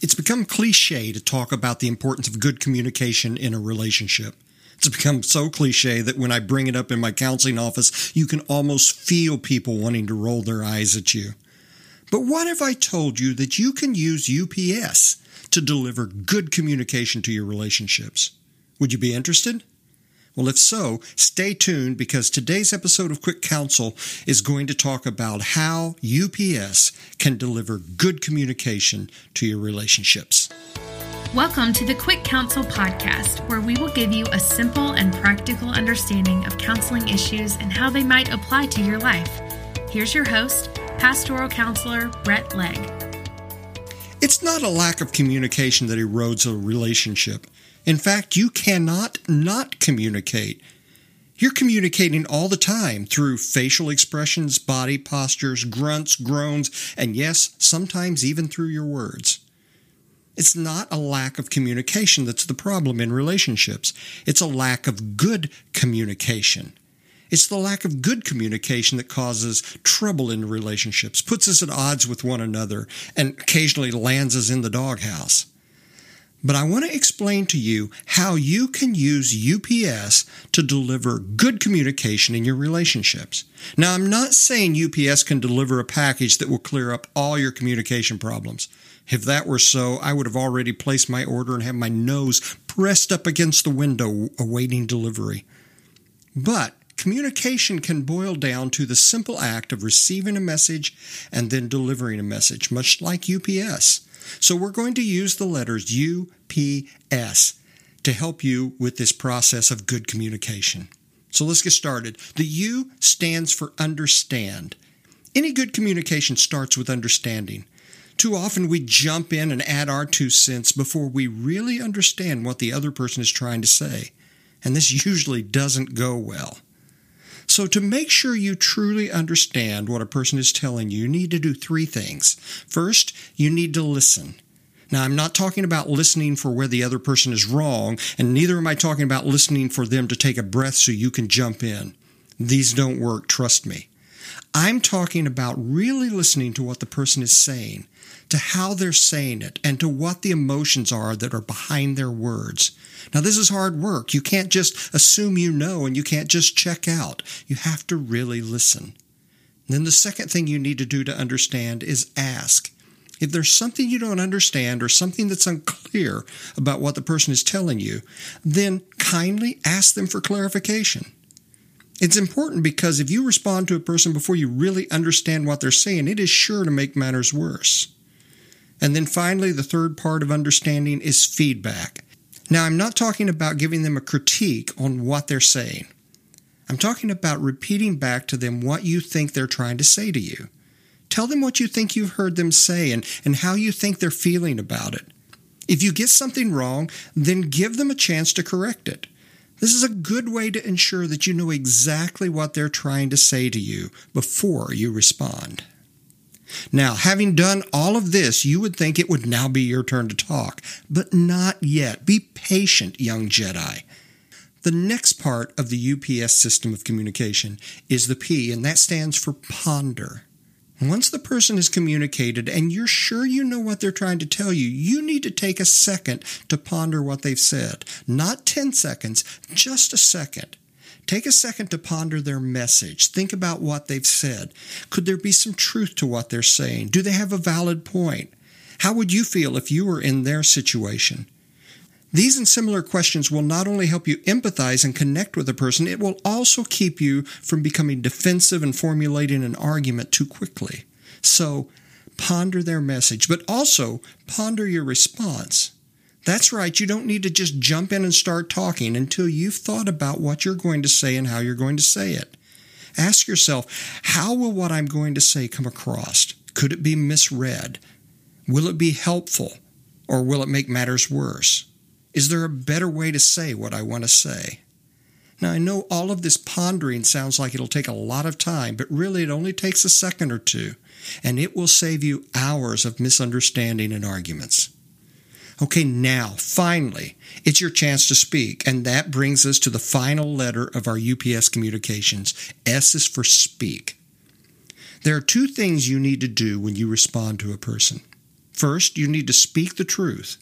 It's become cliche to talk about the importance of good communication in a relationship. It's become so cliche that when I bring it up in my counseling office, you can almost feel people wanting to roll their eyes at you. But what if I told you that you can use UPS to deliver good communication to your relationships? Would you be interested? Well, if so, stay tuned because today's episode of Quick Counsel is going to talk about how UPS can deliver good communication to your relationships. Welcome to the Quick Counsel Podcast, where we will give you a simple and practical understanding of counseling issues and how they might apply to your life. Here's your host, Pastoral Counselor Brett Legg. It's not a lack of communication that erodes a relationship. In fact, you cannot not communicate. You're communicating all the time through facial expressions, body postures, grunts, groans, and yes, sometimes even through your words. It's not a lack of communication that's the problem in relationships. It's a lack of good communication. It's the lack of good communication that causes trouble in relationships, puts us at odds with one another, and occasionally lands us in the doghouse. But I want to explain to you how you can use UPS to deliver good communication in your relationships. Now, I'm not saying UPS can deliver a package that will clear up all your communication problems. If that were so, I would have already placed my order and had my nose pressed up against the window awaiting delivery. But communication can boil down to the simple act of receiving a message and then delivering a message, much like UPS. So we're going to use the letters UPS to help you with this process of good communication. So let's get started. The U stands for understand. Any good communication starts with understanding. Too often we jump in and add our two cents before we really understand what the other person is trying to say. And this usually doesn't go well. So, to make sure you truly understand what a person is telling you, you need to do three things. First, you need to listen. Now, I'm not talking about listening for where the other person is wrong, and neither am I talking about listening for them to take a breath so you can jump in. These don't work, trust me. I'm talking about really listening to what the person is saying, to how they're saying it, and to what the emotions are that are behind their words. Now, this is hard work. You can't just assume you know and you can't just check out. You have to really listen. And then the second thing you need to do to understand is ask. If there's something you don't understand or something that's unclear about what the person is telling you, then kindly ask them for clarification. It's important because if you respond to a person before you really understand what they're saying, it is sure to make matters worse. And then finally, the third part of understanding is feedback. Now, I'm not talking about giving them a critique on what they're saying. I'm talking about repeating back to them what you think they're trying to say to you. Tell them what you think you've heard them say and, and how you think they're feeling about it. If you get something wrong, then give them a chance to correct it. This is a good way to ensure that you know exactly what they're trying to say to you before you respond. Now, having done all of this, you would think it would now be your turn to talk, but not yet. Be patient, young Jedi. The next part of the UPS system of communication is the P, and that stands for ponder. Once the person has communicated and you're sure you know what they're trying to tell you, you need to take a second to ponder what they've said. Not 10 seconds, just a second. Take a second to ponder their message. Think about what they've said. Could there be some truth to what they're saying? Do they have a valid point? How would you feel if you were in their situation? These and similar questions will not only help you empathize and connect with a person, it will also keep you from becoming defensive and formulating an argument too quickly. So, ponder their message, but also ponder your response. That's right, you don't need to just jump in and start talking until you've thought about what you're going to say and how you're going to say it. Ask yourself, how will what I'm going to say come across? Could it be misread? Will it be helpful? Or will it make matters worse? Is there a better way to say what I want to say? Now, I know all of this pondering sounds like it'll take a lot of time, but really it only takes a second or two, and it will save you hours of misunderstanding and arguments. Okay, now, finally, it's your chance to speak. And that brings us to the final letter of our UPS communications. S is for speak. There are two things you need to do when you respond to a person. First, you need to speak the truth.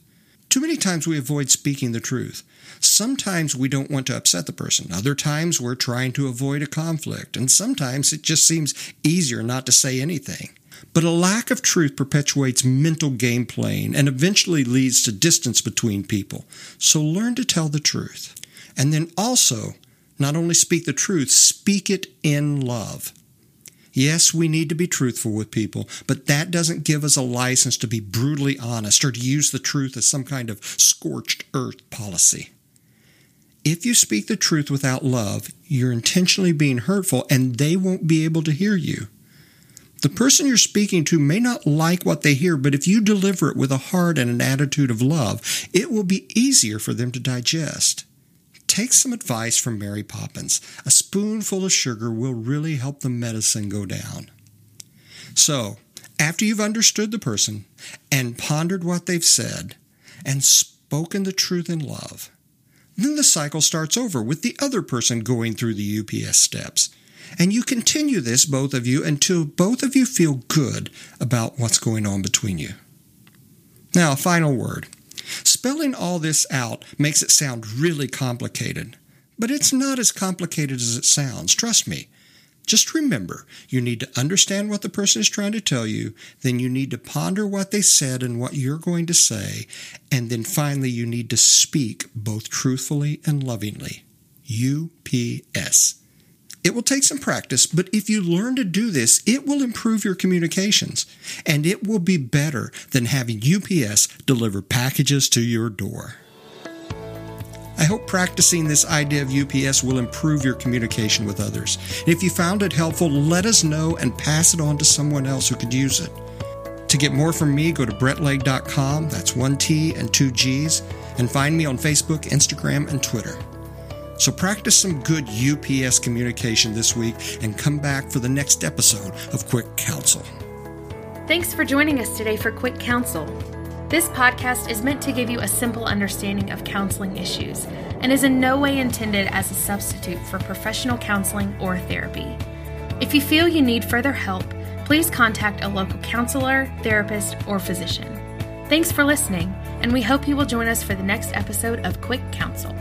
Too many times we avoid speaking the truth. Sometimes we don't want to upset the person. Other times we're trying to avoid a conflict. And sometimes it just seems easier not to say anything. But a lack of truth perpetuates mental game playing and eventually leads to distance between people. So learn to tell the truth. And then also, not only speak the truth, speak it in love. Yes, we need to be truthful with people, but that doesn't give us a license to be brutally honest or to use the truth as some kind of scorched earth policy. If you speak the truth without love, you're intentionally being hurtful and they won't be able to hear you. The person you're speaking to may not like what they hear, but if you deliver it with a heart and an attitude of love, it will be easier for them to digest. Take some advice from Mary Poppins. A spoonful of sugar will really help the medicine go down. So, after you've understood the person and pondered what they've said and spoken the truth in love, then the cycle starts over with the other person going through the UPS steps. And you continue this, both of you, until both of you feel good about what's going on between you. Now, a final word. Spelling all this out makes it sound really complicated, but it's not as complicated as it sounds, trust me. Just remember, you need to understand what the person is trying to tell you, then you need to ponder what they said and what you're going to say, and then finally you need to speak both truthfully and lovingly. UPS. It will take some practice, but if you learn to do this, it will improve your communications and it will be better than having UPS deliver packages to your door. I hope practicing this idea of UPS will improve your communication with others. And if you found it helpful, let us know and pass it on to someone else who could use it. To get more from me, go to brettlegg.com, that's one T and two G's, and find me on Facebook, Instagram, and Twitter. So practice some good UPS communication this week and come back for the next episode of Quick Counsel. Thanks for joining us today for Quick Counsel. This podcast is meant to give you a simple understanding of counseling issues and is in no way intended as a substitute for professional counseling or therapy. If you feel you need further help, please contact a local counselor, therapist, or physician. Thanks for listening, and we hope you will join us for the next episode of Quick Counsel.